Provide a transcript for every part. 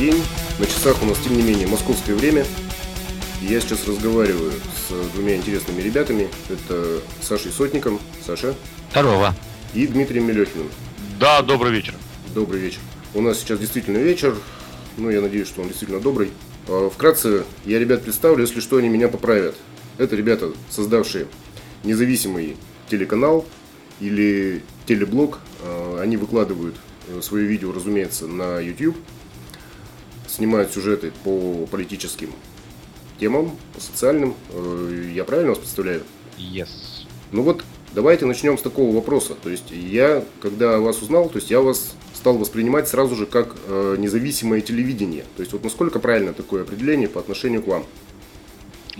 День. На часах у нас, тем не менее, московское время. Я сейчас разговариваю с двумя интересными ребятами. Это Сашей Сотником. Саша. Здорово. И Дмитрием Мелехиным. Да, добрый вечер. Добрый вечер. У нас сейчас действительно вечер. Ну, я надеюсь, что он действительно добрый. А, вкратце, я ребят представлю, если что, они меня поправят. Это ребята, создавшие независимый телеканал или телеблог. А, они выкладывают э, свои видео, разумеется, на YouTube. Снимают сюжеты по политическим темам, по социальным. Э, я правильно вас представляю? Yes. Ну вот, давайте начнем с такого вопроса. То есть я, когда вас узнал, то есть я вас стал воспринимать сразу же как э, независимое телевидение. То есть вот насколько правильно такое определение по отношению к вам?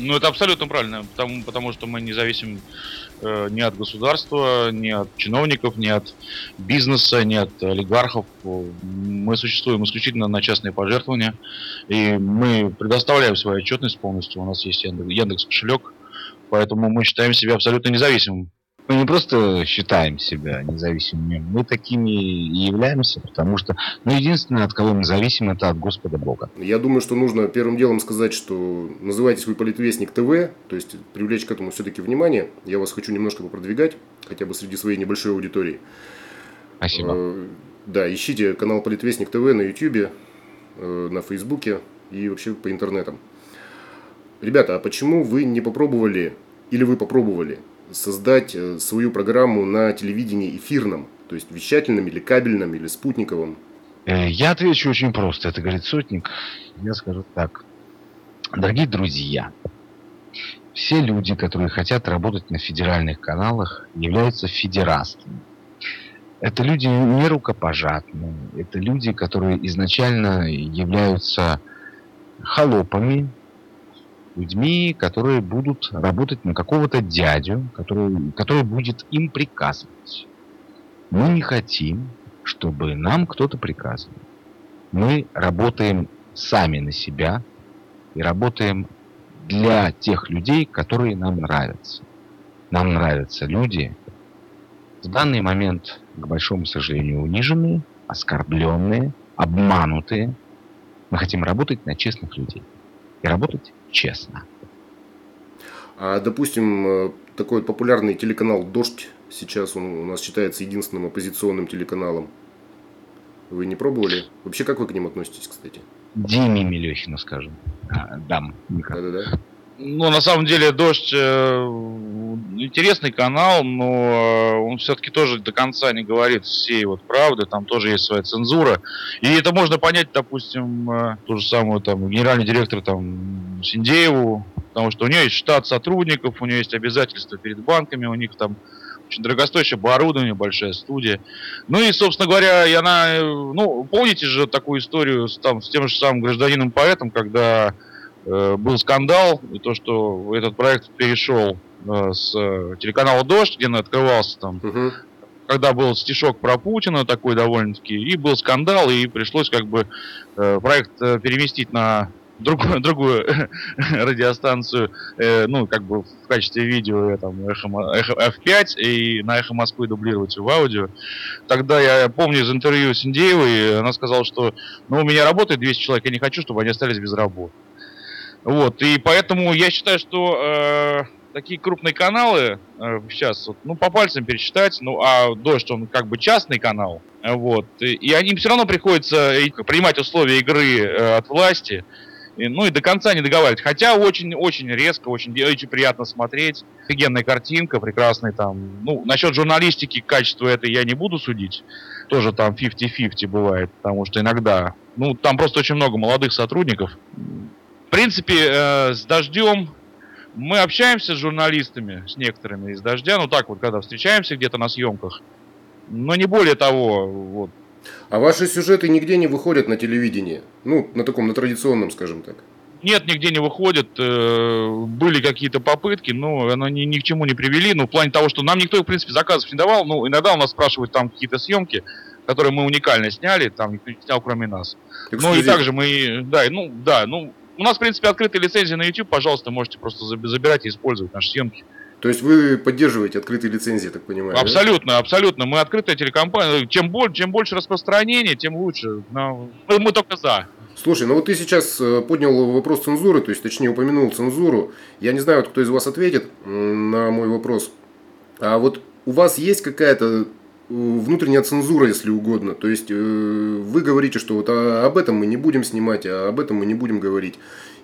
Ну, это абсолютно правильно, потому, потому что мы не зависим э, ни от государства, ни от чиновников, ни от бизнеса, ни от олигархов. Мы существуем исключительно на частные пожертвования, и мы предоставляем свою отчетность полностью. У нас есть Яндекс кошелек, поэтому мы считаем себя абсолютно независимым. Мы не просто считаем себя независимыми, мы такими и являемся, потому что, ну, единственное, от кого мы зависим, это от Господа Бога. Я думаю, что нужно первым делом сказать, что называетесь вы Политвестник ТВ, то есть привлечь к этому все-таки внимание. Я вас хочу немножко попродвигать, хотя бы среди своей небольшой аудитории. Спасибо. Э, да, ищите канал Политвестник ТВ на YouTube, э, на Фейсбуке и вообще по интернетам. Ребята, а почему вы не попробовали, или вы попробовали создать э, свою программу на телевидении эфирном, то есть вещательном или кабельном или спутниковом? Э, я отвечу очень просто. Это говорит сотник. Я скажу так. Дорогие друзья, все люди, которые хотят работать на федеральных каналах, являются федерастами. Это люди не рукопожатные. Это люди, которые изначально являются холопами, людьми, которые будут работать на какого-то дядю, который, который будет им приказывать. Мы не хотим, чтобы нам кто-то приказывал. Мы работаем сами на себя и работаем для тех людей, которые нам нравятся. Нам нравятся люди, в данный момент, к большому сожалению, униженные, оскорбленные, обманутые. Мы хотим работать на честных людей и работать честно. А, допустим, э, такой популярный телеканал «Дождь» сейчас он у нас считается единственным оппозиционным телеканалом. Вы не пробовали? Вообще, как вы к ним относитесь, кстати? Диме Мелехину, скажем. А, дам. Да-да-да. Ну, на самом деле, «Дождь» э, интересный канал, но э, он все-таки тоже до конца не говорит всей вот правды, там тоже есть своя цензура. И это можно понять, допустим, э, ту же самую там генеральный директор там Синдееву, потому что у нее есть штат сотрудников, у нее есть обязательства перед банками, у них там очень дорогостоящее оборудование, большая студия. Ну и, собственно говоря, и она, ну, помните же такую историю с, там, с тем же самым гражданином-поэтом, когда Э, был скандал, и то, что этот проект перешел э, с э, телеканала Дождь, где он открывался там, угу. когда был стишок про Путина такой довольно-таки, и был скандал, и пришлось как бы проект переместить на другую, другую радиостанцию, э, ну, как бы в качестве видео там, эхо, эхо F5 и на эхо Москвы дублировать в аудио. Тогда я помню из интервью с Индеевой, она сказала, что ну, у меня работает 200 человек, я не хочу, чтобы они остались без работы. Вот, и поэтому я считаю, что э, такие крупные каналы э, сейчас, вот, ну, по пальцам пересчитать, ну, а Дождь, он как бы частный канал, вот, и, и им все равно приходится принимать условия игры э, от власти, и, ну, и до конца не договаривать. Хотя очень-очень резко, очень, очень приятно смотреть. Офигенная картинка, прекрасный там. Ну, насчет журналистики, качества это я не буду судить. Тоже там 50-50 бывает, потому что иногда... Ну, там просто очень много молодых сотрудников, в принципе, э, с дождем мы общаемся с журналистами, с некоторыми из дождя, ну так вот, когда встречаемся где-то на съемках, но не более того, вот. А ваши сюжеты нигде не выходят на телевидении? Ну, на таком, на традиционном, скажем так. Нет, нигде не выходят. Э, были какие-то попытки, но оно ни, ни к чему не привели. Ну, в плане того, что нам никто, в принципе, заказов не давал. Ну, иногда у нас спрашивают там какие-то съемки, которые мы уникально сняли, там никто не снял, кроме нас. Ну и также мы, да, ну, да, ну, у нас, в принципе, открытая лицензия на YouTube. Пожалуйста, можете просто забирать и использовать наши съемки. То есть вы поддерживаете открытые лицензии, так понимаю? Абсолютно, да? абсолютно. Мы открытая телекомпания. Чем, больше, чем больше распространения, тем лучше. Но мы только за. Слушай, ну вот ты сейчас э, поднял вопрос цензуры, то есть точнее упомянул цензуру. Я не знаю, кто из вас ответит на мой вопрос. А вот у вас есть какая-то внутренняя цензура, если угодно. То есть э, вы говорите, что вот а, об этом мы не будем снимать, а об этом мы не будем говорить.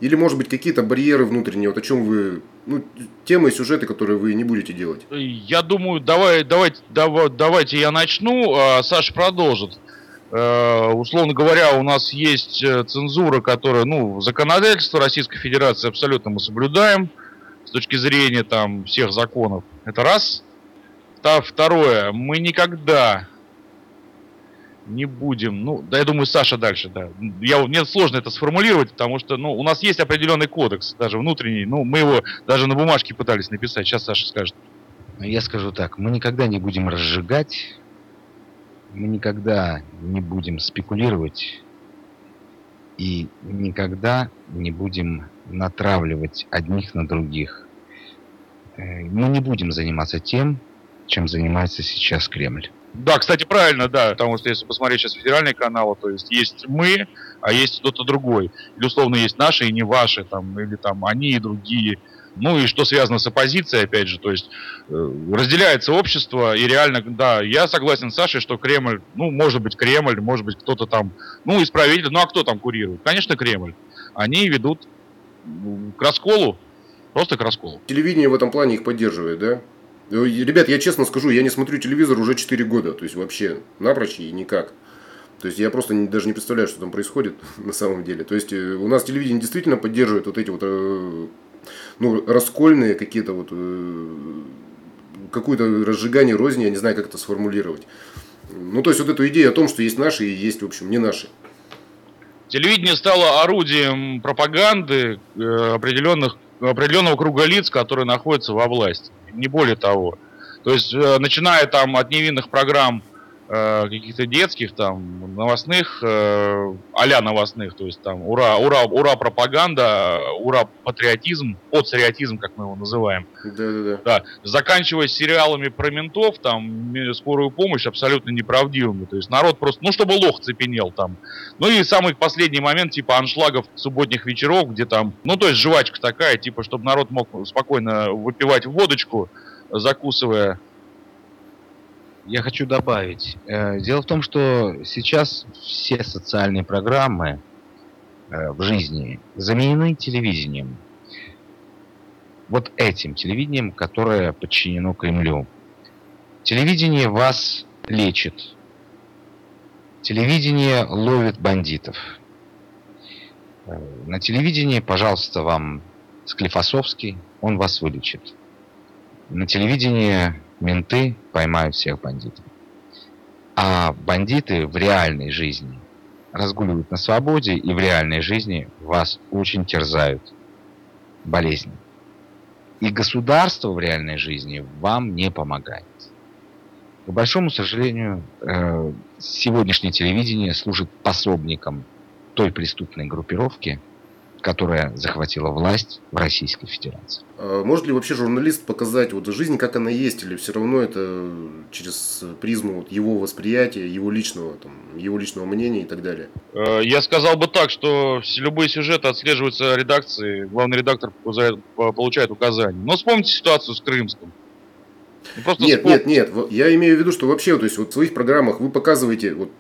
Или, может быть, какие-то барьеры внутренние, вот о чем вы, ну, темы, сюжеты, которые вы не будете делать? Я думаю, давай, давайте, давай, давайте я начну, а Саша продолжит. Э, условно говоря, у нас есть э, цензура, которая, ну, законодательство Российской Федерации абсолютно мы соблюдаем с точки зрения там всех законов. Это раз. Второе, мы никогда не будем, ну, да, я думаю, Саша дальше, да. Я, мне сложно это сформулировать, потому что, ну, у нас есть определенный кодекс, даже внутренний, ну, мы его даже на бумажке пытались написать, сейчас Саша скажет. Я скажу так, мы никогда не будем разжигать, мы никогда не будем спекулировать и никогда не будем натравливать одних на других. Э, мы не будем заниматься тем, чем занимается сейчас Кремль. Да, кстати, правильно, да, потому что если посмотреть сейчас федеральные каналы, то есть есть мы, а есть кто-то другой. Или условно есть наши и не ваши, там, или там они и другие. Ну и что связано с оппозицией, опять же, то есть э, разделяется общество, и реально, да, я согласен с Сашей, что Кремль, ну, может быть, Кремль, может быть, кто-то там, ну, из правительства, ну, а кто там курирует? Конечно, Кремль. Они ведут к расколу, просто к расколу. Телевидение в этом плане их поддерживает, да? Ну, ребят, я честно скажу, я не смотрю телевизор уже 4 года, то есть вообще напрочь и никак. То есть я просто не, даже не представляю, что там происходит на самом деле. То есть э, у нас телевидение действительно поддерживает вот эти вот э, ну, раскольные какие-то вот э, какое-то разжигание розни, я не знаю, как это сформулировать. Ну, то есть вот эту идею о том, что есть наши и есть, в общем, не наши. Телевидение стало орудием пропаганды определенных, определенного круга лиц, которые находятся во власти не более того. То есть, э, начиная там от невинных программ э, каких-то детских, там, новостных, э, а новостных, то есть там ура, ура, ура пропаганда, ура патриотизм, патриотизм, как мы его называем. Да-да-да. Да, заканчивая сериалами про ментов, там, скорую помощь абсолютно неправдивыми. То есть народ просто, ну, чтобы лох цепенел там. Ну и самый последний момент, типа аншлагов субботних вечеров, где там, ну, то есть жвачка такая, типа, чтобы народ мог спокойно выпивать водочку, закусывая я хочу добавить. Э, дело в том, что сейчас все социальные программы э, в жизни заменены телевидением. Вот этим телевидением, которое подчинено Кремлю. Телевидение вас лечит. Телевидение ловит бандитов. Э, на телевидении, пожалуйста, вам Склифосовский, он вас вылечит. На телевидении менты поймают всех бандитов. А бандиты в реальной жизни разгуливают на свободе и в реальной жизни вас очень терзают болезни. И государство в реальной жизни вам не помогает. К большому сожалению, э, сегодняшнее телевидение служит пособником той преступной группировки, которая захватила власть в Российской Федерации. А может ли вообще журналист показать вот жизнь, как она есть, или все равно это через призму вот его восприятия, его личного, там, его личного мнения и так далее? Э, я сказал бы так, что любые сюжеты отслеживаются редакцией, главный редактор получает указания. Но вспомните ситуацию с Крымском. Ну, просто нет, спор... нет, нет, я имею в виду, что вообще то есть, вот в своих программах вы показываете вот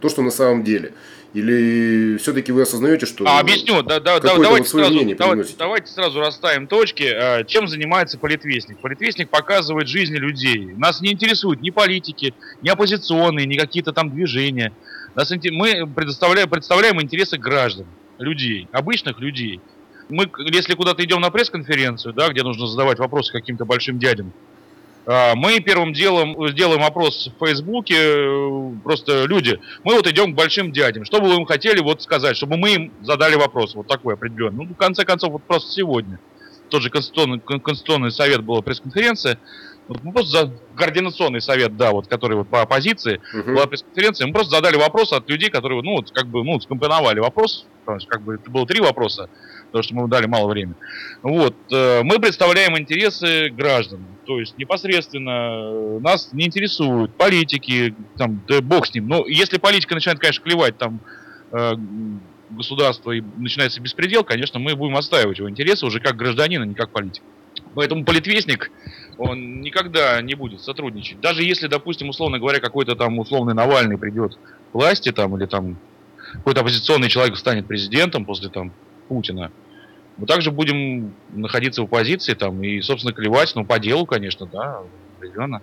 то, что на самом деле. Или все-таки вы осознаете, что... А, объясню, да, да, давайте, сразу, давайте, давайте сразу расставим точки. А, чем занимается политвестник? Политвестник показывает жизни людей. Нас не интересуют ни политики, ни оппозиционные, ни какие-то там движения. Нас, мы предоставляем, представляем интересы граждан, людей, обычных людей. Мы, если куда-то идем на пресс-конференцию, да, где нужно задавать вопросы каким-то большим дядям, мы первым делом сделаем опрос в Фейсбуке, э, просто люди, мы вот идем к большим дядям, что бы вы им хотели вот сказать, чтобы мы им задали вопрос, вот такой определенный. Ну, в конце концов, вот просто сегодня, тот же Конституционный, Конституционный совет была пресс-конференция, ну, просто за координационный совет, да, вот, который вот по оппозиции, угу. была пресс-конференция, мы просто задали вопросы от людей, которые, ну, вот, как бы, ну, скомпоновали вопрос, как бы, это было три вопроса, потому что мы дали мало времени. Вот, э, мы представляем интересы граждан, то есть непосредственно э, нас не интересуют политики, там, да бог с ним, но если политика начинает, конечно, клевать, там, э, государство и начинается беспредел, конечно, мы будем отстаивать его интересы уже как гражданина, не как политик. Поэтому политвестник, он никогда не будет сотрудничать. Даже если, допустим, условно говоря, какой-то там условный Навальный придет к власти там, или там какой-то оппозиционный человек станет президентом после там Путина, мы также будем находиться в оппозиции там и, собственно, клевать, ну, по делу, конечно, да, определенно.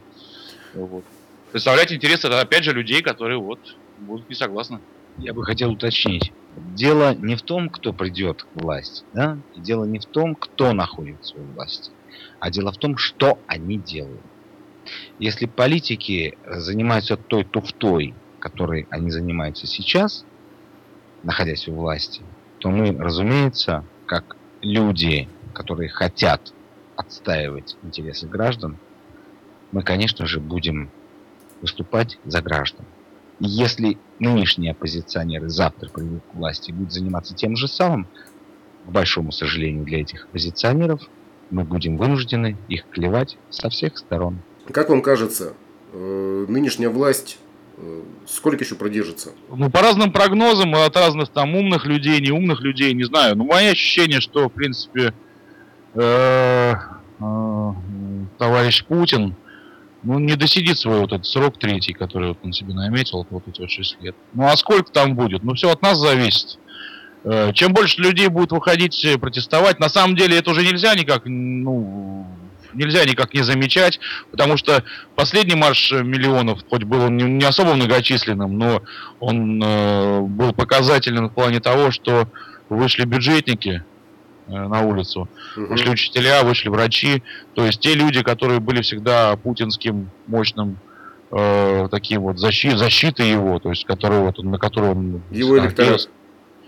Вот. Представлять интересы, опять же, людей, которые вот будут не согласны. Я бы хотел уточнить. Дело не в том, кто придет к власти, да? Дело не в том, кто находится у власти, а дело в том, что они делают. Если политики занимаются той туфтой, которой они занимаются сейчас, находясь у власти, то мы, разумеется, как люди, которые хотят отстаивать интересы граждан, мы, конечно же, будем выступать за граждан. Если нынешние оппозиционеры завтра придут к власти и будут заниматься тем же самым, к большому сожалению для этих оппозиционеров, мы будем вынуждены их клевать со всех сторон. Как вам кажется, э, нынешняя власть сколько еще продержится? Ну, по разным прогнозам, от разных там умных людей, неумных людей, не знаю. Но мое ощущение, что, в принципе, э, товарищ Путин, ну, не досидит свой вот этот срок третий, который вот он себе наметил, вот эти вот 6 лет. Ну, а сколько там будет? Ну, все от нас зависит. Э, чем больше людей будет выходить э, протестовать, на самом деле это уже нельзя никак, ну, нельзя никак не замечать, потому что последний марш миллионов, хоть был он не особо многочисленным, но он э, был показателен в плане того, что вышли бюджетники, Э, на улицу. Угу. Вышли учителя, вышли врачи. То есть те люди, которые были всегда путинским мощным э, таким вот защи, защитой его, то есть который вот на которого он его электорат.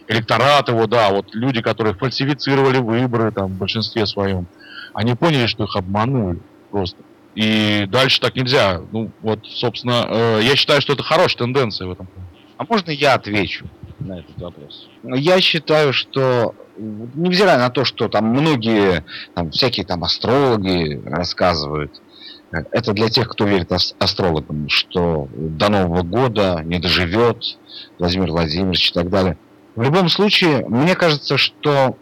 электорат его, да, вот люди, которые фальсифицировали выборы там в большинстве своем, они поняли, что их обманули просто. И дальше так нельзя. Ну, вот, собственно, э, я считаю, что это хорошая тенденция в этом. А можно я отвечу на этот вопрос? Я считаю, что невзирая на то, что там многие там, всякие там астрологи рассказывают, это для тех, кто верит астрологам, что до Нового года не доживет Владимир Владимирович и так далее. В любом случае, мне кажется, что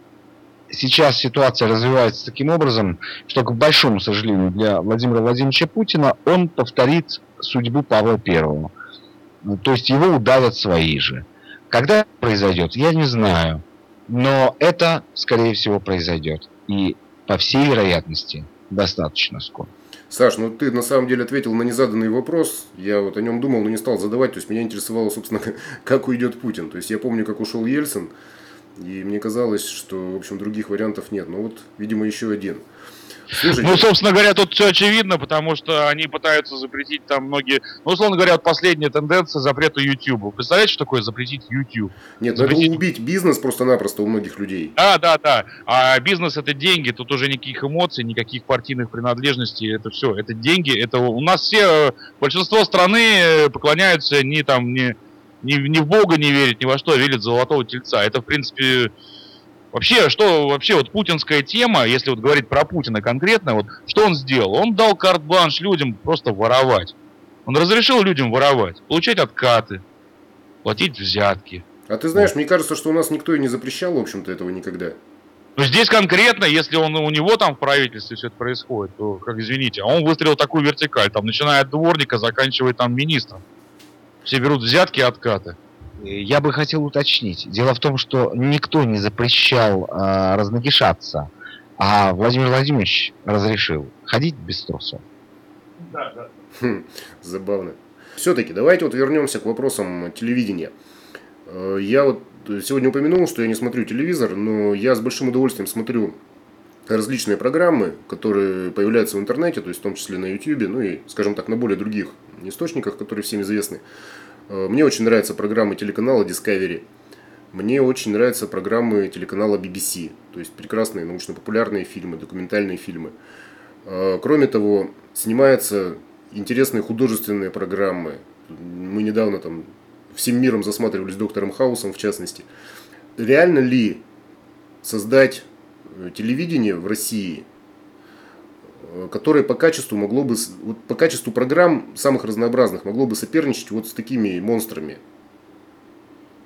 сейчас ситуация развивается таким образом, что, к большому сожалению для Владимира Владимировича Путина, он повторит судьбу Павла Первого. То есть его удавят свои же. Когда это произойдет, я не знаю. Но это, скорее всего, произойдет. И, по всей вероятности, достаточно скоро. Саш, ну ты на самом деле ответил на незаданный вопрос. Я вот о нем думал, но не стал задавать. То есть меня интересовало, собственно, как уйдет Путин. То есть я помню, как ушел Ельцин, и мне казалось, что, в общем, других вариантов нет. Но вот, видимо, еще один. Слушайте. Ну, собственно говоря, тут все очевидно, потому что они пытаются запретить там многие... Ну, условно говоря, вот последняя тенденция запрета YouTube. Представляете, что такое запретить YouTube? Нет, запретить... надо убить бизнес просто-напросто у многих людей. Да, да, да. А бизнес это деньги, тут уже никаких эмоций, никаких партийных принадлежностей, это все. Это деньги, это у нас все, большинство страны э, поклоняются не там, не, не, не в Бога не верят, ни во что, а верят в золотого тельца. Это, в принципе, Вообще, что вообще вот путинская тема, если вот говорить про Путина конкретно, вот что он сделал? Он дал карт-бланш людям просто воровать. Он разрешил людям воровать, получать откаты, платить взятки. А ты знаешь, вот. мне кажется, что у нас никто и не запрещал, в общем-то, этого никогда. Но здесь конкретно, если он у него там в правительстве все это происходит, то, как извините, а он выстрелил такую вертикаль, там, начиная от дворника, заканчивая там министром. Все берут взятки и откаты. Я бы хотел уточнить. Дело в том, что никто не запрещал э, разногишаться, а Владимир Владимирович разрешил ходить без трусов. Да, да. Хм, забавно. Все-таки давайте вот вернемся к вопросам телевидения. Э, я вот сегодня упомянул, что я не смотрю телевизор, но я с большим удовольствием смотрю различные программы, которые появляются в интернете, то есть в том числе на YouTube, ну и, скажем так, на более других источниках, которые всем известны. Э, мне очень нравятся программы телеканала Discovery. Мне очень нравятся программы телеканала BBC. То есть прекрасные научно-популярные фильмы, документальные фильмы. А, кроме того, снимаются интересные художественные программы. Мы недавно там всем миром засматривались доктором Хаусом, в частности. Реально ли создать э, телевидение в России, э, которое по качеству могло бы, вот по качеству программ самых разнообразных могло бы соперничать вот с такими монстрами?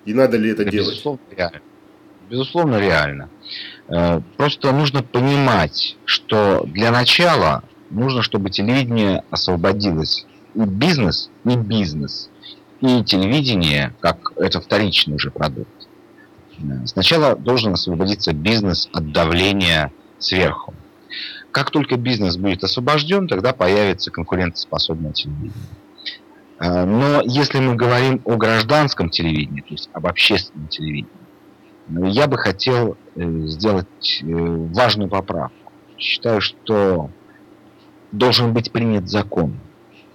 И надо ли это, это делать? Безусловно, реально. Безусловно, реально. Э, просто нужно понимать, что для начала нужно, чтобы телевидение освободилось. И бизнес, и бизнес, и телевидение, как это вторичный уже продукт. Э, сначала должен освободиться бизнес от давления сверху. Как только бизнес будет освобожден, тогда появится конкурентоспособное телевидение. Э, но если мы говорим о гражданском телевидении, то есть об общественном телевидении, я бы хотел э, сделать важную поправку. Считаю, что должен быть принят закон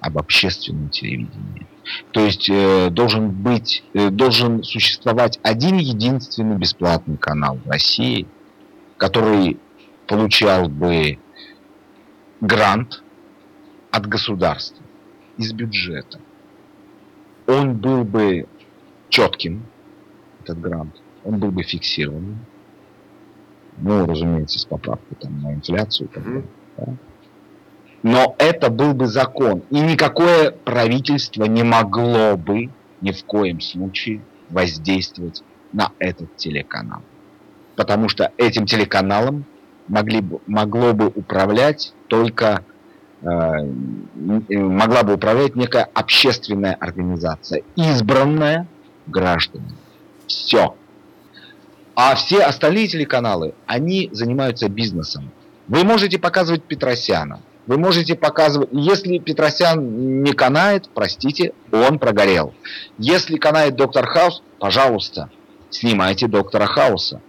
об общественном телевидении. То есть э, должен быть, э, должен существовать один единственный бесплатный канал в России, который получал бы грант от государства из бюджета. Он был бы четким, этот грант, он был бы фиксированным. Ну, разумеется, с поправкой там, на инфляцию. mm-hmm. да. Но это был бы закон. И никакое правительство не могло бы ни в коем случае воздействовать на этот телеканал. Потому что этим телеканалом могли бы, могло бы управлять только э, могла бы управлять некая общественная организация, избранная гражданами. Все. А все остальные телеканалы, они занимаются бизнесом. Вы можете показывать Петросяна, вы можете показывать, если Петросян не канает, простите, он прогорел. Если канает Доктор Хаус, пожалуйста, снимайте Доктора Хауса.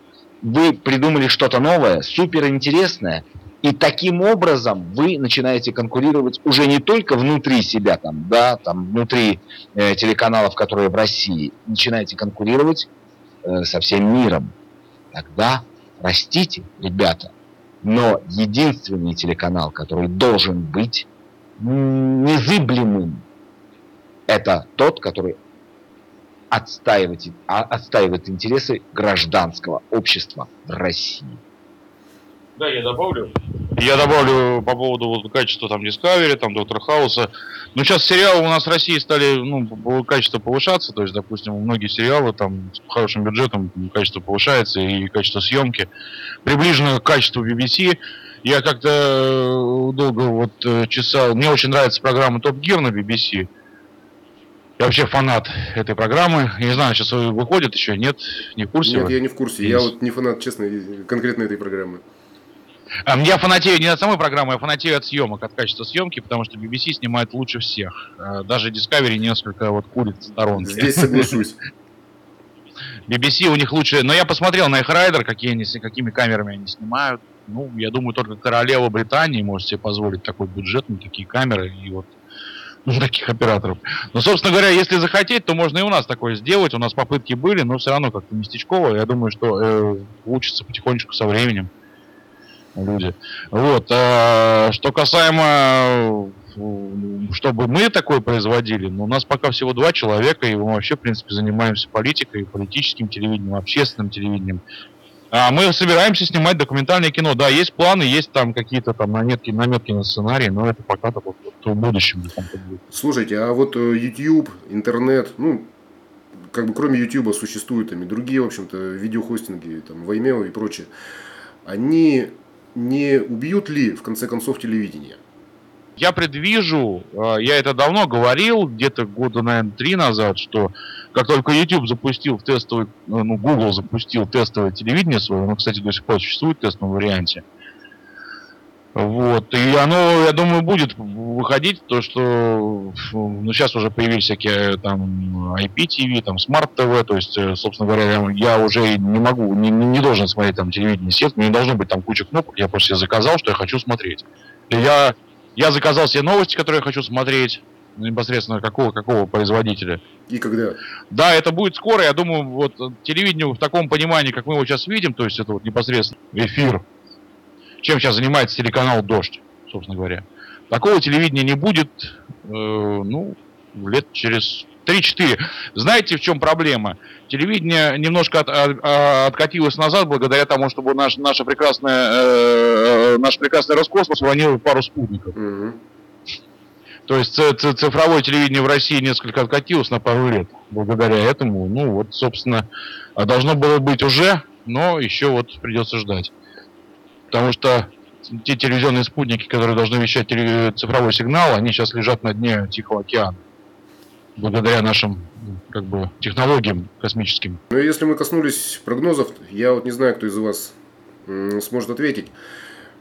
Вы придумали что-то новое, суперинтересное, и таким образом вы начинаете конкурировать уже не только внутри себя, там, да, там, внутри э, телеканалов, которые в России, начинаете конкурировать э, со всем миром. Тогда растите, ребята, но единственный телеканал, который должен быть незыблемым, это тот, который отстаивает, а, отстаивает интересы гражданского общества в России. Да, я добавлю. Я добавлю по поводу вот, качества там Discovery, там Доктора Хауса. Ну, сейчас сериалы у нас в России стали, ну, качество повышаться. То есть, допустим, многие сериалы там с хорошим бюджетом качество повышается и качество съемки приближено к качеству BBC. Я как-то э, долго вот э, чесал. Мне очень нравится программа Топ Гир на BBC. Я вообще фанат этой программы. Я не знаю, сейчас выходит еще, нет? Не в курсе? Нет, вы? я не в курсе. Есть. Я вот не фанат, честно, конкретно этой программы. А, я фанатею не от самой программы, я фанатею от съемок, от качества съемки, потому что BBC снимает лучше всех. А, даже Discovery несколько вот курит в сторонке. Здесь соглашусь. BBC у них лучше. Но я посмотрел на их райдер, какие они, какими камерами они снимают. Ну, я думаю, только королева Британии может себе позволить такой бюджет на такие камеры и вот ну, таких операторов. Но, собственно говоря, если захотеть, то можно и у нас такое сделать. У нас попытки были, но все равно как-то местечково. Я думаю, что э, учится потихонечку со временем люди. Вот. А, что касаемо чтобы мы такое производили, но у нас пока всего два человека, и мы вообще, в принципе, занимаемся политикой, политическим телевидением, общественным телевидением. А мы собираемся снимать документальное кино. Да, есть планы, есть там какие-то там наметки, наметки на сценарий, но это пока то вот, в будущем. Слушайте, а вот э, YouTube, интернет, ну, как бы кроме YouTube существуют там и другие, в общем-то, видеохостинги, там, Vimeo и прочее. Они не убьют ли, в конце концов, телевидение? Я предвижу, а, я это давно говорил, где-то года, наверное, три назад, что как только YouTube запустил в тестовый, ну, Google запустил тестовое телевидение свое, оно, кстати, до сих пор существует в тестовом варианте, вот. И оно, я думаю, будет выходить, то что ну, сейчас уже появились всякие там IPTV, там Smart TV, то есть, э, собственно говоря, я уже не могу, не, не должен смотреть там телевидение сеть, не должно быть там куча кнопок, я просто себе заказал, что я хочу смотреть. И я, я заказал себе новости, которые я хочу смотреть, непосредственно какого, какого производителя. И когда? Да, это будет скоро, я думаю, вот телевидение в таком понимании, как мы его сейчас видим, то есть это вот непосредственно эфир чем сейчас занимается телеканал «Дождь». собственно говоря. Такого телевидения не будет, э, ну, лет через 3-4. Знаете, в чем проблема? Телевидение немножко от, от, откатилось назад благодаря тому, чтобы наш, наша прекрасная, э, э наш прекрасный Роскосмос уронил пару спутников. Угу. То есть цифровое телевидение в России несколько откатилось на пару лет. Благодаря этому, ну вот, собственно, должно было быть уже, но еще вот придется ждать. Потому что те телевизионные спутники, которые должны вещать цифровой сигнал, они сейчас лежат на дне Тихого океана. Благодаря нашим как бы, технологиям космическим. Ну, если мы коснулись прогнозов, я вот не знаю, кто из вас сможет ответить.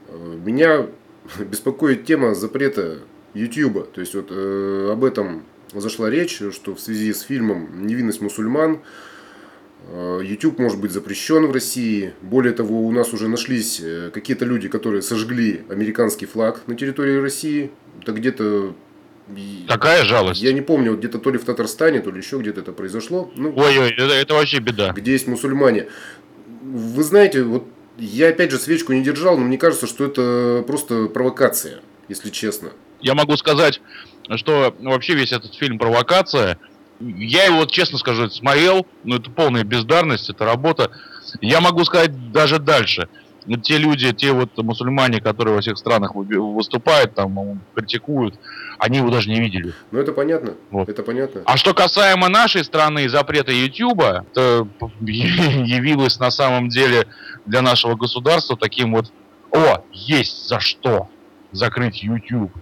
Э, меня беспокоит тема запрета YouTube. То есть вот э, об этом зашла речь, что в связи с фильмом «Невинность мусульман» э, YouTube может быть запрещен в России. Более того, у нас уже нашлись э, какие-то люди, которые сожгли американский флаг на территории России. Это где-то Такая жалость. Я не помню, вот где-то то ли в Татарстане, то ли еще где-то это произошло. Ну, Ой-ой, это, это вообще беда. Где есть мусульмане. Вы знаете, вот я опять же свечку не держал, но мне кажется, что это просто провокация, если честно я могу сказать, что вообще весь этот фильм провокация. Я его, честно скажу, смотрел, но это полная бездарность, это работа. Я могу сказать даже дальше. Те люди, те вот мусульмане, которые во всех странах выступают, там, критикуют, они его даже не видели. Ну, это понятно. Вот. Это понятно. А что касаемо нашей страны и запрета Ютуба, это явилось на самом деле для нашего государства таким вот, о, есть за что закрыть YouTube.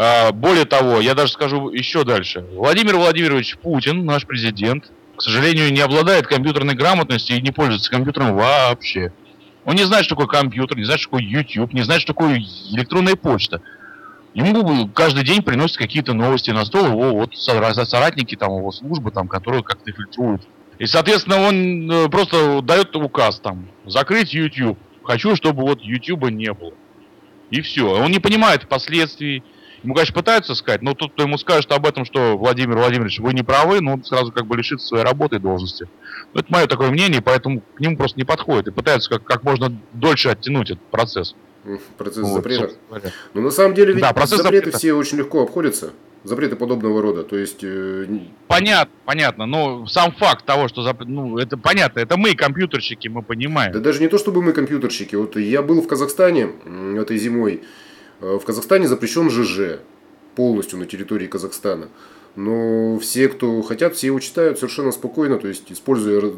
А, более того, я даже скажу еще дальше. Владимир Владимирович Путин, наш президент, к сожалению, не обладает компьютерной грамотностью и не пользуется компьютером вообще. Он не знает, что такое компьютер, не знает, что такое YouTube, не знает, что такое электронная почта. Ему каждый день приносят какие-то новости на стол, его вот соратники, там, его службы, там, которые как-то фильтруют. И, соответственно, он э, просто дает указ там, закрыть YouTube. Хочу, чтобы вот YouTube не было. И все. Он не понимает последствий, Ему, конечно, пытаются сказать, но тут кто ему скажет об этом, что Владимир Владимирович, вы не правы, но он сразу как бы лишится своей работы и должности. Но это мое такое мнение, поэтому к нему просто не подходит. И пытаются как, как можно дольше оттянуть этот процесс. Процесс вот, запрета. Но на самом деле ведь да, процесс запреты запрета. все очень легко обходятся. Запреты подобного рода. То есть. Э... Понятно, понятно. Но сам факт того, что зап... ну, это понятно, это мы, компьютерщики, мы понимаем. Да даже не то, чтобы мы компьютерщики. Вот я был в Казахстане этой зимой. Э, в Казахстане запрещен ЖЖ полностью на территории Казахстана. Но все, кто хотят, все его читают совершенно спокойно, то есть используя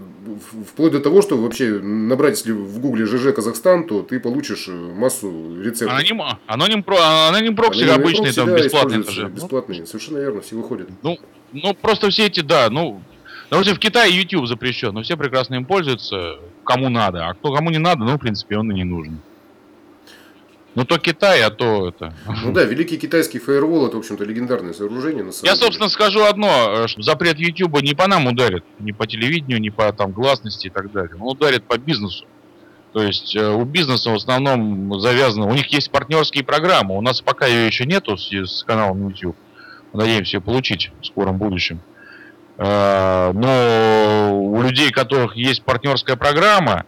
вплоть до того, что вообще набрать, если в гугле ЖЖ Казахстан, то ты получишь э, массу рецептов. Аноним, аноним, про, аноним прокси аноним обычный, там, да, бесплатный же. Бесплатные, совершенно верно, все выходят. Ну, ну, просто все эти, да, ну, Допустим, в Китае YouTube запрещен, но все прекрасно им пользуются, кому надо. А кто кому не надо, ну, в принципе, он и не нужен. Ну, то Китай, а то это... Ну да, великий китайский фаервол, это, в общем-то, легендарное сооружение. На самом Я, деле. собственно, скажу одно, что запрет YouTube не по нам ударит, не по телевидению, не по там гласности и так далее. Он ударит по бизнесу. То есть э, у бизнеса в основном завязано, у них есть партнерские программы, у нас пока ее еще нету с, с каналом YouTube. Надеемся ее получить в скором будущем. Э, но у людей, у которых есть партнерская программа,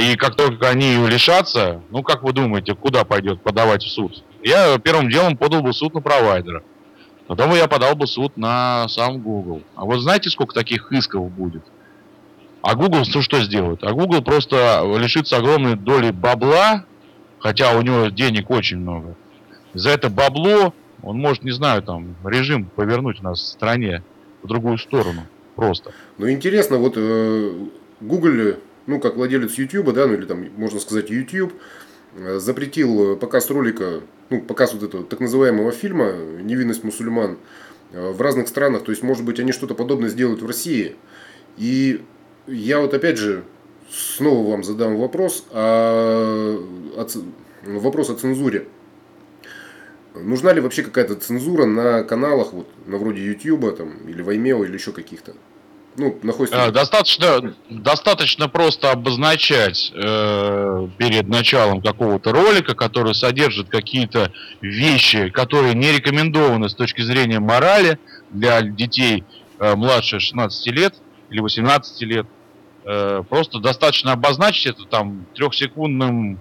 и как только они ее лишатся, ну как вы думаете, куда пойдет подавать в суд? Я первым делом подал бы суд на провайдера. Потом я подал бы суд на сам Google. А вот знаете, сколько таких исков будет? А Google ну, что сделает? А Google просто лишится огромной доли бабла, хотя у него денег очень много. За это бабло он может, не знаю, там, режим повернуть у нас в стране в другую сторону. Просто. Ну, интересно, вот э, Google ну, как владелец YouTube, да, ну или там, можно сказать, YouTube, э, запретил показ ролика, ну, показ вот этого так называемого фильма «Невинность мусульман» э, в разных странах. То есть, может быть, они что-то подобное сделают в России. И я вот опять же снова вам задам вопрос о, о, вопрос о цензуре. Нужна ли вообще какая-то цензура на каналах, вот, на вроде YouTube там, или Vimeo или еще каких-то? Ну, находится... А, достаточно, достаточно просто обозначать э, перед началом какого-то ролика, который содержит какие-то вещи, которые не рекомендованы с точки зрения морали для детей э, младше 16 лет или 18 лет. Э, просто достаточно обозначить это там трехсекундным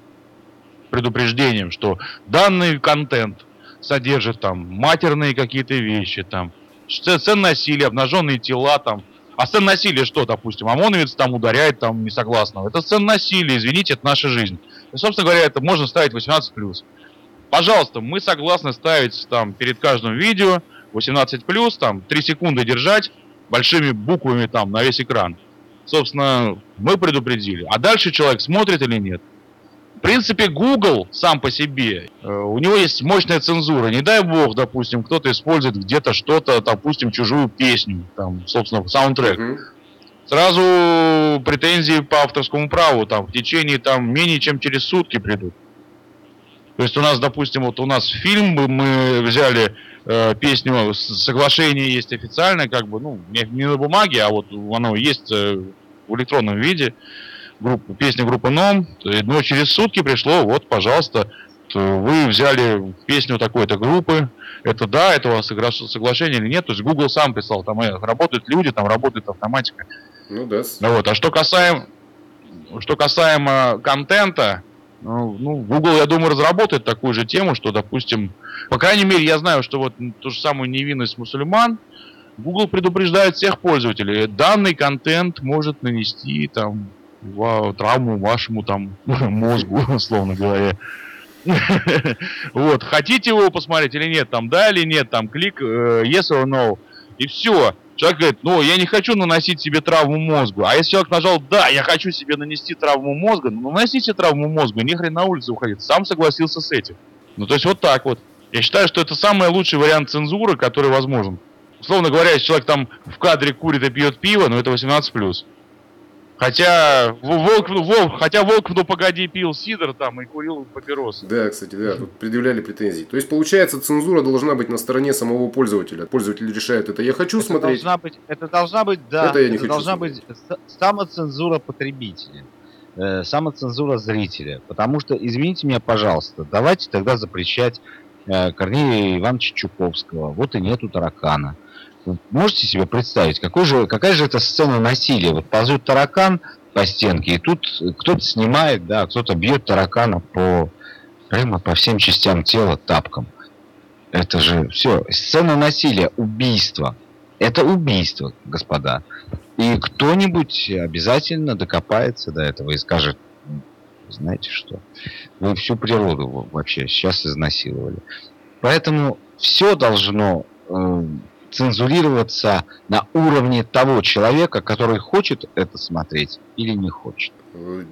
предупреждением, что данный контент содержит там матерные какие-то вещи, там, сцен насилия, обнаженные тела, там, а сцен насилия что, допустим, ОМОНовец там ударяет там несогласного. Это сцен насилия, извините, это наша жизнь. И, собственно говоря, это можно ставить 18+. Пожалуйста, мы согласны ставить там перед каждым видео 18+, там 3 секунды держать большими буквами там на весь экран. Собственно, мы предупредили. А дальше человек смотрит или нет. В принципе, Google сам по себе, э, у него есть мощная цензура. Не дай бог, допустим, кто-то использует где-то что-то, допустим, чужую песню, там, собственно, саундтрек. Mm-hmm. Сразу претензии по авторскому праву там в течение там менее чем через сутки придут. То есть у нас, допустим, вот у нас фильм, мы взяли э, песню, соглашение есть официальное, как бы, ну, не, не на бумаге, а вот оно есть э, в электронном виде группу, песня группы НОМ, но через сутки пришло, вот, пожалуйста, вы взяли песню такой-то группы, это да, это у вас соглашение или нет, то есть Google сам писал, там э, работают люди, там работает автоматика. Ну да. Вот. А что касаемо, что касаемо контента, ну, ну, Google, я думаю, разработает такую же тему, что, допустим, по крайней мере, я знаю, что вот ту же самую невинность мусульман, Google предупреждает всех пользователей, данный контент может нанести там травму вашему там мозгу, условно говоря. Вот, хотите его посмотреть или нет, там да или нет, там клик э, yes or no, и все. Человек говорит, ну, я не хочу наносить себе травму мозга. А если человек нажал, да, я хочу себе нанести травму мозга, ну, наносите травму мозга, не хрен на улице уходить. Сам согласился с этим. Ну, то есть вот так вот. Я считаю, что это самый лучший вариант цензуры, который возможен. Условно говоря, если человек там в кадре курит и пьет пиво, ну, это 18+. Хотя волк, волк, хотя волк, ну погоди, пил сидр там и курил папиросы. Да, кстати, да, тут предъявляли претензии. То есть, получается, цензура должна быть на стороне самого пользователя. Пользователь решает, это я хочу это смотреть. Должна быть, это должна быть, да, это, я не это хочу должна смотреть. быть самоцензура потребителя, э, самоцензура зрителя. Потому что, извините меня, пожалуйста, давайте тогда запрещать э, Корнея Ивановича Чуковского. Вот и нету таракана можете себе представить, какой же, какая же это сцена насилия? Вот ползет таракан по стенке, и тут кто-то снимает, да, кто-то бьет таракана по прямо по всем частям тела тапком. Это же все. Сцена насилия, убийство. Это убийство, господа. И кто-нибудь обязательно докопается до этого и скажет, знаете что, вы всю природу вообще сейчас изнасиловали. Поэтому все должно э, цензурироваться на уровне того человека, который хочет это смотреть или не хочет.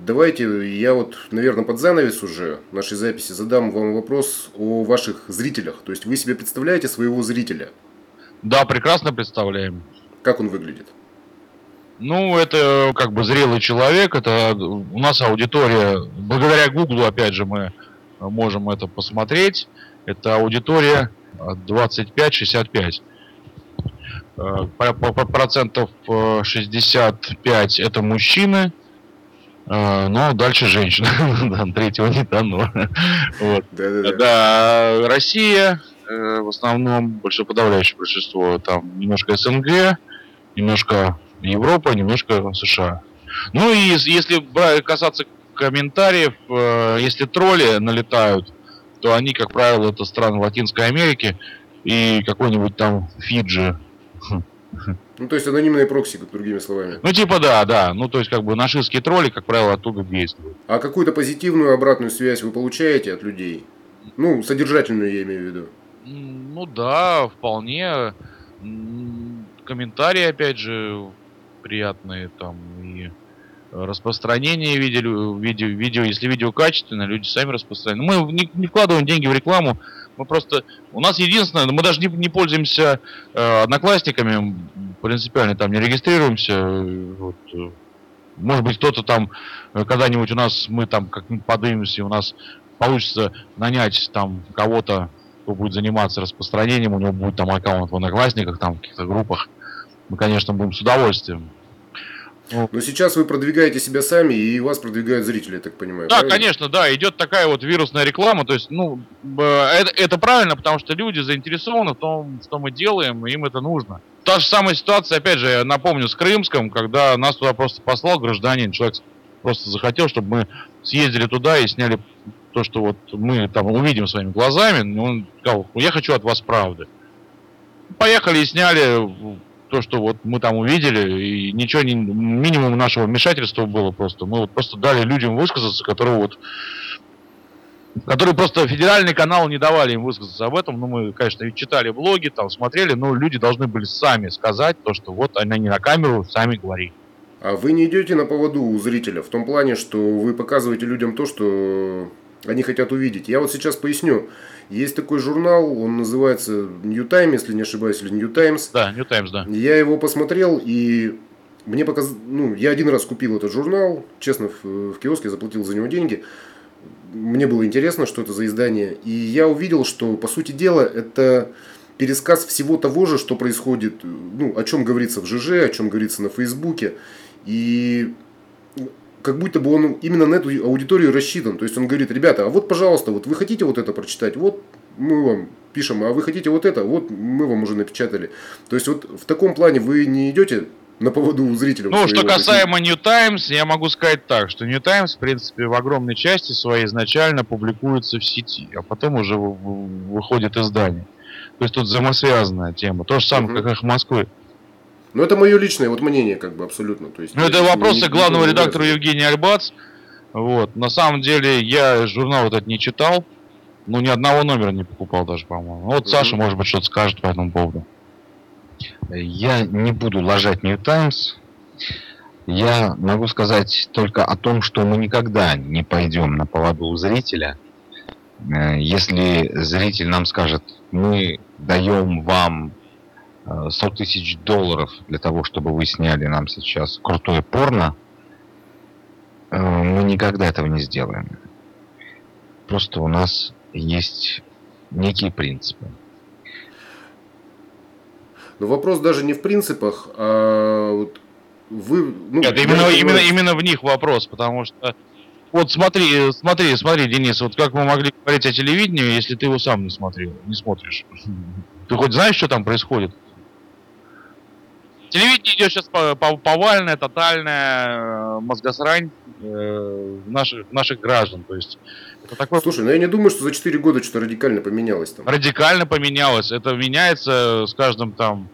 Давайте я вот, наверное, под занавес уже нашей записи задам вам вопрос о ваших зрителях. То есть вы себе представляете своего зрителя? Да, прекрасно представляем. Как он выглядит? Ну, это как бы зрелый человек, это у нас аудитория, благодаря Гуглу, опять же, мы можем это посмотреть, это аудитория 25-65. Э, процентов 65 э, это мужчины, э, но дальше женщины. Третьего не дано. Вот. Да, да, да. да, Россия в основном, больше подавляющее большинство, там немножко СНГ, немножко Европа, немножко США. Ну и если касаться комментариев, если тролли налетают, то они, как правило, это страны Латинской Америки и какой-нибудь там Фиджи, ну, то есть анонимные прокси, другими словами. Ну, типа да, да. Ну, то есть, как бы нашистские тролли, как правило, оттуда действуют. А какую-то позитивную обратную связь вы получаете от людей? Ну, содержательную я имею в виду. Ну да, вполне. Комментарии, опять же, приятные там и распространение видео, видео, видео, если видео качественное, люди сами распространяют. Мы не, не вкладываем деньги в рекламу, мы просто... У нас единственное, мы даже не, не пользуемся э, одноклассниками, принципиально там не регистрируемся. Вот, э, может быть, кто-то там э, когда-нибудь у нас, мы там как-нибудь подымемся, у нас получится нанять там кого-то, кто будет заниматься распространением, у него будет там аккаунт в одноклассниках, там в каких-то группах. Мы, конечно, будем с удовольствием. Но сейчас вы продвигаете себя сами, и вас продвигают зрители, я так понимаю. Да, правильно? конечно, да, идет такая вот вирусная реклама. То есть, ну, это, это правильно, потому что люди заинтересованы в том, что мы делаем, и им это нужно. Та же самая ситуация, опять же, я напомню, с Крымском, когда нас туда просто послал гражданин, человек просто захотел, чтобы мы съездили туда и сняли то, что вот мы там увидим своими глазами, он сказал, я хочу от вас правды. Поехали и сняли то, что вот мы там увидели, и ничего не, минимум нашего вмешательства было просто. Мы вот просто дали людям высказаться, которые вот которые просто федеральный канал не давали им высказаться об этом. Ну, мы, конечно, читали блоги, там смотрели, но люди должны были сами сказать то, что вот они не на камеру, сами говорили. А вы не идете на поводу у зрителя в том плане, что вы показываете людям то, что они хотят увидеть. Я вот сейчас поясню. Есть такой журнал, он называется New Time, если не ошибаюсь, или New Times. Да, New Times, да. Я его посмотрел, и мне показалось, ну, я один раз купил этот журнал, честно, в, в киоске, заплатил за него деньги. Мне было интересно, что это за издание. И я увидел, что, по сути дела, это пересказ всего того же, что происходит, ну, о чем говорится в ЖЖ, о чем говорится на Фейсбуке. И как будто бы он именно на эту аудиторию рассчитан. То есть он говорит, ребята, а вот, пожалуйста, вот вы хотите вот это прочитать, вот мы вам пишем, а вы хотите вот это, вот мы вам уже напечатали. То есть вот в таком плане вы не идете на поводу у зрителей. Ну, что касаемо New Times, я могу сказать так, что New Times, в принципе, в огромной части своей изначально публикуется в сети, а потом уже выходит издание. То есть тут взаимосвязанная тема. То же самое, угу. как и в Москве. Ну, это мое личное вот мнение, как бы, абсолютно. То есть, ну, это вопросы не, главного не редактора Евгения Альбац. Вот. На самом деле, я журнал этот не читал. Ну, ни одного номера не покупал даже, по-моему. Вот угу. Саша, может быть, что-то скажет по этому поводу. Я не буду ложать New Times. Я могу сказать только о том, что мы никогда не пойдем на поводу у зрителя. Э, если зритель нам скажет, мы даем вам 100 тысяч долларов для того, чтобы вы сняли нам сейчас крутое порно, э, мы никогда этого не сделаем. Просто у нас есть некие принципы. Но вопрос даже не в принципах, а вот вы... Ну, Нет, именно, именно, именно в них вопрос, потому что вот смотри, смотри, смотри, Денис, вот как мы могли говорить о телевидении, если ты его сам не смотрел, не смотришь. Ты хоть знаешь, что там происходит? Телевидение идет сейчас повальная, тотальная э, мозгосрань э, наших, наших граждан. То есть это такое... Слушай, ну я не думаю, что за 4 года что-то радикально поменялось там. Радикально поменялось. Это меняется с каждым там.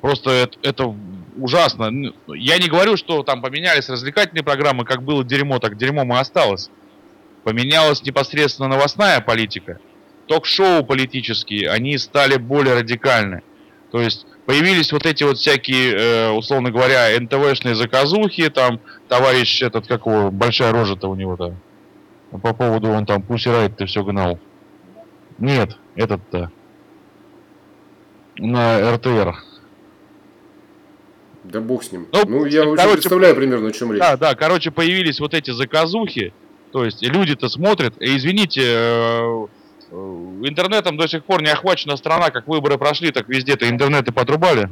Просто это, это ужасно. Я не говорю, что там поменялись развлекательные программы, как было дерьмо, так дерьмо и осталось. Поменялась непосредственно новостная политика. Ток-шоу политические, они стали более радикальны. То есть появились вот эти вот всякие, э, условно говоря, НТВшные заказухи, там товарищ этот, как его, большая рожа-то у него-то, по поводу он там Пусирайт ты все гнал. Нет, этот-то на РТР. Да бог с ним. Ну, ну я короче, очень представляю примерно, о чем речь. Да, да, короче, появились вот эти заказухи, то есть люди-то смотрят, и извините, э, Э, интернетом до сих пор не охвачена страна, как выборы прошли, так везде-то интернеты подрубали.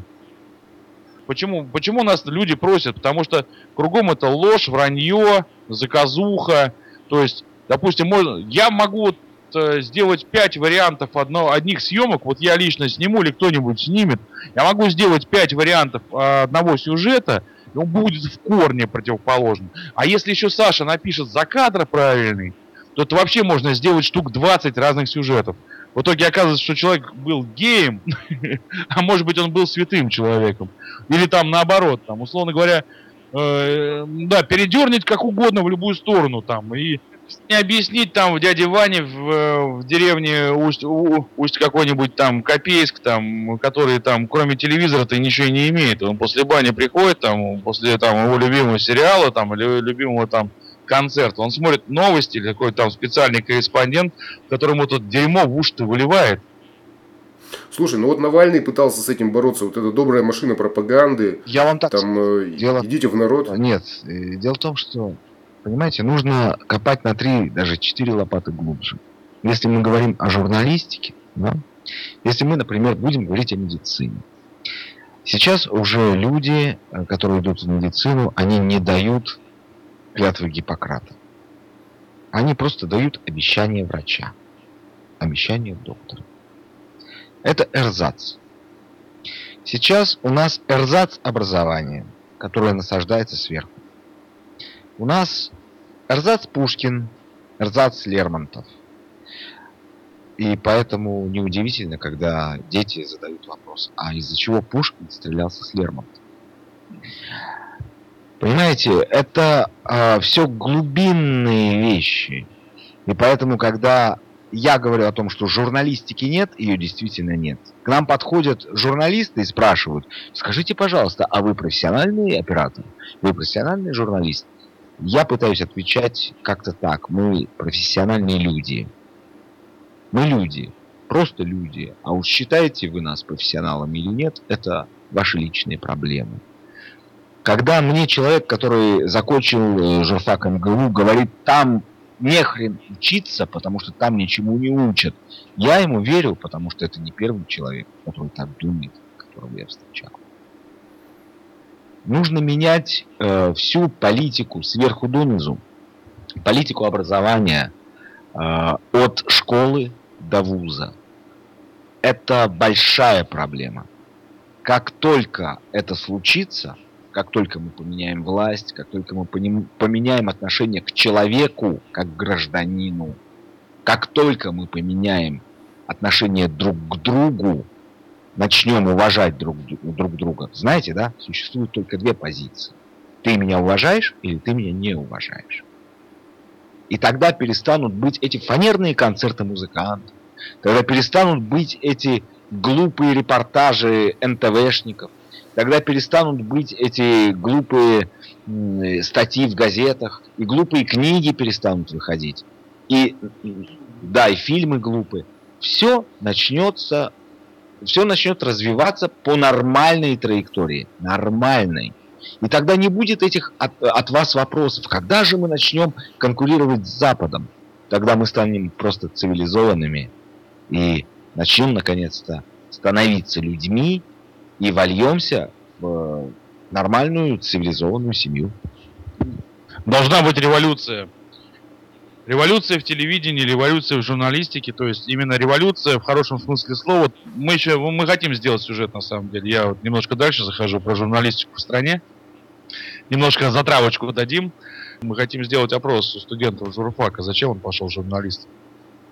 Почему, почему нас люди просят? Потому что кругом это ложь, вранье, заказуха. То есть, допустим, можно, я могу э, сделать пять вариантов одно, одних съемок, вот я лично сниму или кто-нибудь снимет, я могу сделать пять вариантов э, одного сюжета, и он будет в корне противоположным. А если еще Саша напишет за кадр правильный, Тут вообще можно сделать штук 20 разных сюжетов. В итоге оказывается, что человек был геем, а может быть он был святым человеком. Или там наоборот, там, условно говоря, э, да, передернуть как угодно в любую сторону там. И не объяснить там в дяде Ване в, в деревне Усть, Усть какой-нибудь там Копейск, там, который там кроме телевизора-то ничего не имеет. Он после бани приходит, там, после там его любимого сериала, там, или любимого там концерт, он смотрит новости или какой-то там специальный корреспондент, которому тут дерьмо в уши выливает. Слушай, ну вот Навальный пытался с этим бороться, вот эта добрая машина пропаганды. Я вам так там, э, дело... идите в народ. Нет, э, дело в том, что, понимаете, нужно копать на три, даже четыре лопаты глубже. Если мы говорим о журналистике, да, если мы, например, будем говорить о медицине, сейчас уже люди, э, которые идут в медицину, они не дают клятвы Гиппократа. Они просто дают обещание врача, обещание доктора. Это эрзац. Сейчас у нас эрзац образования, которое насаждается сверху. У нас эрзац Пушкин, Эрзац Лермонтов. И поэтому неудивительно, когда дети задают вопрос, а из-за чего Пушкин стрелялся с Лермонтовым? Понимаете, это э, а, все глубинные вещи. И поэтому, когда я говорю о том, что журналистики нет, ее действительно нет. К нам подходят журналисты и спрашивают, скажите, пожалуйста, а вы профессиональный оператор? Вы профессиональный журналист? Я пытаюсь отвечать как-то так. Мы профессиональные люди. Мы люди. Просто люди. А уж считаете вы нас профессионалами или нет, это ваши личные проблемы. Когда мне человек, который закончил э, журфак МГУ, говорит, там не хрен учиться, потому что там ничему не учат. Я ему верю, потому что это не первый человек, который так думает, которого я встречал. Нужно менять э, всю политику сверху донизу, политику образования э, от школы до вуза. Это большая проблема. Как только это случится, как только мы поменяем власть, как только мы поменяем отношение к человеку, как к гражданину, как только мы поменяем отношение друг к другу, начнем уважать друг, друг друга. Знаете, да, существует только две позиции. Ты меня уважаешь или ты меня не уважаешь. И тогда перестанут быть эти фанерные концерты музыкантов, тогда перестанут быть эти глупые репортажи НТВшников, Тогда перестанут быть эти глупые статьи в газетах, и глупые книги перестанут выходить. И да, и фильмы глупые. Все начнется, все начнет развиваться по нормальной траектории. Нормальной. И тогда не будет этих от, от вас вопросов, когда же мы начнем конкурировать с Западом. Тогда мы станем просто цивилизованными и начнем наконец-то становиться людьми, и вольемся в нормальную цивилизованную семью. Должна быть революция. Революция в телевидении, революция в журналистике, то есть именно революция в хорошем смысле слова. Мы еще мы хотим сделать сюжет на самом деле. Я вот немножко дальше захожу про журналистику в стране. Немножко затравочку дадим. Мы хотим сделать опрос у студентов журфака, зачем он пошел журналист.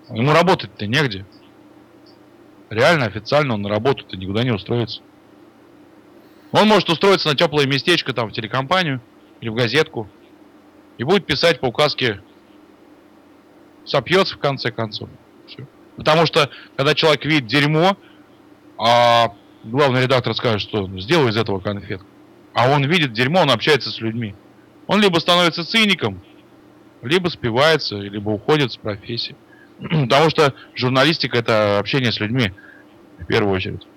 Ему работать-то негде. Реально, официально он на работу-то никуда не устроится. Он может устроиться на теплое местечко там в телекомпанию или в газетку и будет писать по указке сопьется в конце концов. Все. Потому что, когда человек видит дерьмо, а главный редактор скажет, что сделай из этого конфетку, а он видит дерьмо, он общается с людьми. Он либо становится циником, либо спивается, либо уходит с профессии. Потому что журналистика это общение с людьми, в первую очередь.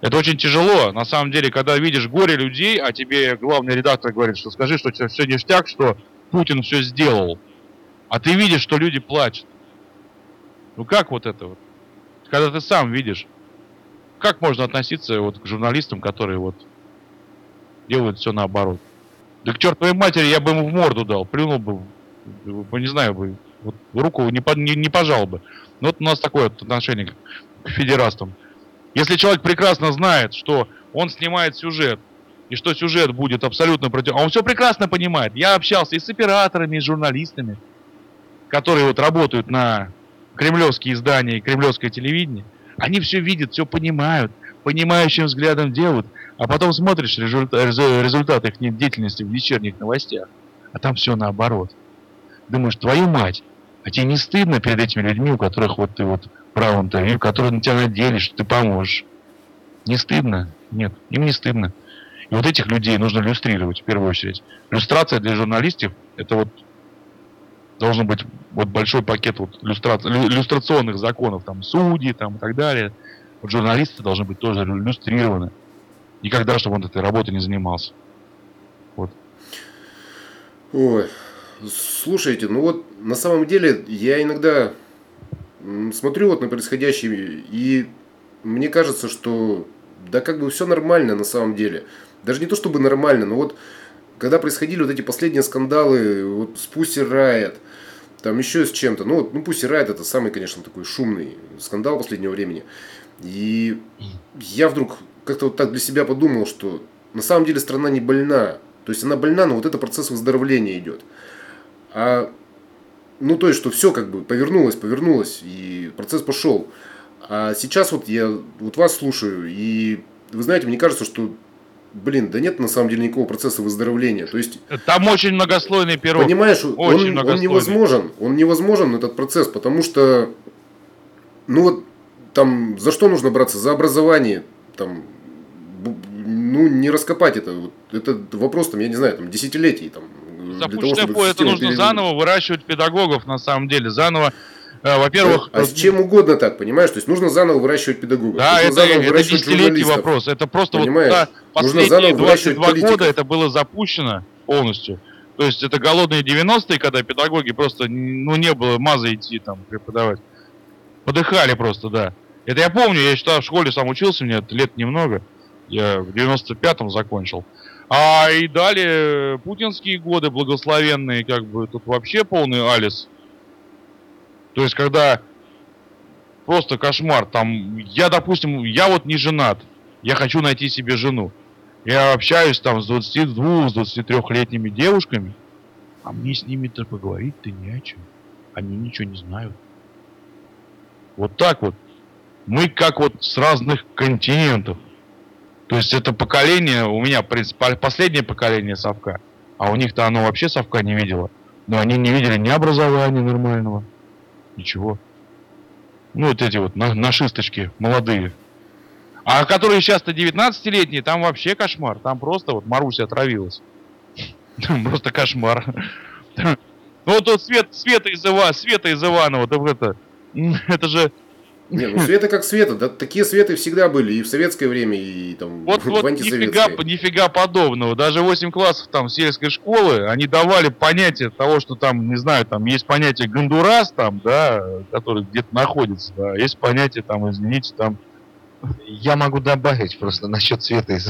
Это очень тяжело. На самом деле, когда видишь горе людей, а тебе главный редактор говорит, что скажи, что все ништяк, что Путин все сделал. А ты видишь, что люди плачут. Ну как вот это вот? Когда ты сам видишь, как можно относиться вот к журналистам, которые вот делают все наоборот? Да к чертовой матери я бы ему в морду дал, плюнул бы, не знаю, бы, вот руку не, не, не пожал бы. Ну вот у нас такое отношение к федерастам. Если человек прекрасно знает, что он снимает сюжет, и что сюжет будет абсолютно против... А он все прекрасно понимает. Я общался и с операторами, и с журналистами, которые вот работают на кремлевские издания и кремлевское телевидение. Они все видят, все понимают, понимающим взглядом делают. А потом смотришь результат, результат их деятельности в вечерних новостях. А там все наоборот. Думаешь, твою мать, а тебе не стыдно перед этими людьми, у которых вот ты вот брал интервью, которые на тебя надеялись, что ты поможешь. Не стыдно? Нет, им не стыдно. И вот этих людей нужно иллюстрировать в первую очередь. Иллюстрация для журналистов это вот должен быть вот большой пакет вот иллюстраций, иллюстрационных законов, там судьи там и так далее. Вот журналисты должны быть тоже иллюстрированы. Никогда, чтобы он этой работой не занимался. Вот. Ой, слушайте, ну вот на самом деле я иногда смотрю вот на происходящее, и мне кажется, что да как бы все нормально на самом деле. Даже не то чтобы нормально, но вот когда происходили вот эти последние скандалы вот с Pussy Riot, там еще с чем-то, ну вот ну, Pussy Riot это самый, конечно, такой шумный скандал последнего времени. И я вдруг как-то вот так для себя подумал, что на самом деле страна не больна. То есть она больна, но вот это процесс выздоровления идет. А ну, то есть, что все как бы повернулось, повернулось, и процесс пошел. А сейчас вот я вот вас слушаю, и вы знаете, мне кажется, что Блин, да нет на самом деле никакого процесса выздоровления. То есть, Там очень многослойный пирог. Понимаешь, очень он, он невозможен. Он невозможен, этот процесс, потому что, ну вот, там, за что нужно браться? За образование, там, ну, не раскопать это. Это вопрос, там, я не знаю, там, десятилетий, там, Запущенное поле, это нужно перевели. заново выращивать педагогов, на самом деле, заново э, во-первых... А, с чем угодно так, понимаешь? То есть нужно заново выращивать педагогов. Да, это, это десятилетний вопрос. Это просто понимаешь? вот да, последние 22 политиков. года это было запущено полностью. То есть это голодные 90-е, когда педагоги просто, ну, не было маза идти там преподавать. Подыхали просто, да. Это я помню, я считаю, в школе сам учился, мне лет немного. Я в 95-м закончил. А и далее путинские годы благословенные, как бы тут вообще полный алис. То есть, когда просто кошмар, там, я, допустим, я вот не женат, я хочу найти себе жену. Я общаюсь там с 22, с 23-летними девушками, а мне с ними-то поговорить-то не о чем. Они ничего не знают. Вот так вот. Мы как вот с разных континентов. То есть это поколение, у меня, в принципе, последнее поколение совка, а у них-то оно вообще совка не видело. Но они не видели ни образования нормального, ничего. Ну, вот эти вот на, нашисточки молодые. А которые сейчас-то 19-летние, там вообще кошмар. Там просто вот Маруся отравилась. Просто кошмар. Ну вот тут Свет, Света из Ивана, Света из Иванова, это, это же не, ну Света как Света, да, такие Светы всегда были и в советское время, и там вот, в вот нифига, нифига подобного. Даже 8 классов там сельской школы, они давали понятие того, что там, не знаю, там есть понятие Гондурас там, да, который где-то находится, да, есть понятие там, извините, там... Я могу добавить просто насчет Света из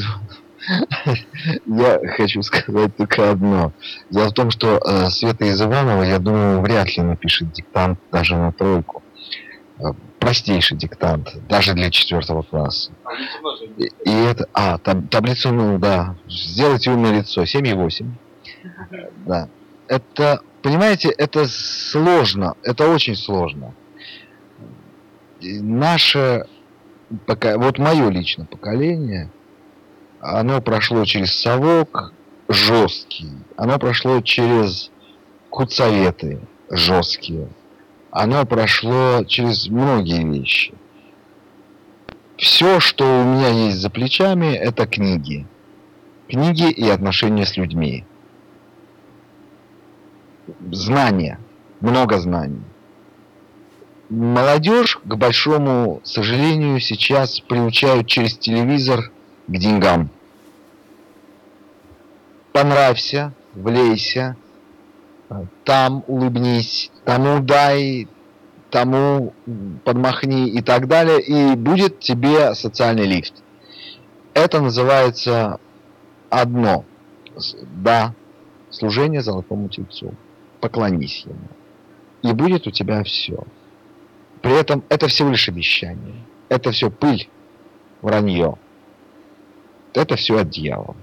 я хочу сказать только одно. Дело в том, что э, Света из Иванова, я думаю, вряд ли напишет диктант даже на тройку простейший диктант, даже для четвертого класса. И, и это, а, таб, таблицу, ну да, сделайте умное лицо, 7,8. Да. Это, понимаете, это сложно, это очень сложно. И наше, пока, вот мое личное поколение, оно прошло через совок жесткий, оно прошло через кутсоветы жесткие, оно прошло через многие вещи. Все, что у меня есть за плечами, это книги. Книги и отношения с людьми. Знания. Много знаний. Молодежь, к большому сожалению, сейчас приучают через телевизор к деньгам. Понравься, влейся, там улыбнись, тому дай, тому подмахни и так далее, и будет тебе социальный лифт. Это называется одно. Да, служение золотому тельцу. Поклонись ему. И будет у тебя все. При этом это всего лишь обещание. Это все пыль, вранье. Это все от дьявола.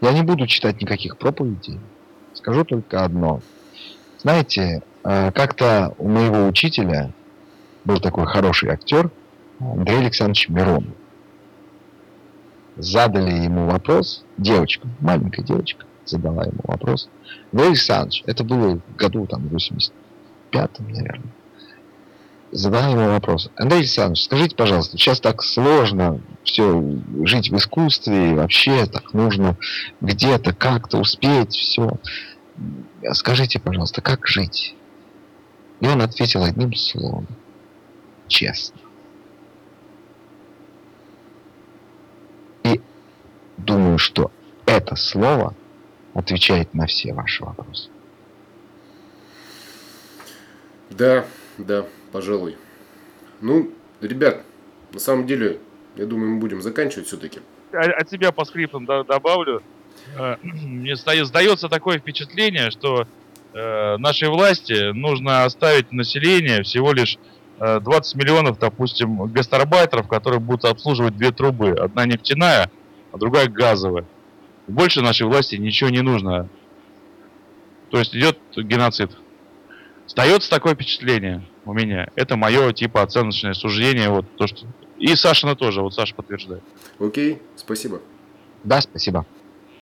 Я не буду читать никаких проповедей. Скажу только одно. Знаете, э, как-то у моего учителя был такой хороший актер Андрей Александрович Миронов. Задали ему вопрос, девочка, маленькая девочка, задала ему вопрос. Андрей Александрович, это было в году там 85-м, наверное. Задала ему вопрос. Андрей Александрович, скажите, пожалуйста, сейчас так сложно все жить в искусстве, вообще так нужно где-то как-то успеть все. Скажите, пожалуйста, как жить? И он ответил одним словом. Честно. И думаю, что это слово отвечает на все ваши вопросы. Да, да, пожалуй. Ну, ребят, на самом деле, я думаю, мы будем заканчивать все-таки. От себя по скриптам добавлю. Э, мне сдается такое впечатление, что э, нашей власти нужно оставить население всего лишь 20 э, миллионов, допустим, гастарбайтеров, которые будут обслуживать две трубы. Одна нефтяная, а другая газовая. Больше нашей власти ничего не нужно. То есть идет геноцид. Остается такое впечатление у меня. Это мое типа оценочное суждение. Вот то, что... И Сашина тоже. Вот Саша подтверждает. Окей, спасибо. Да, спасибо.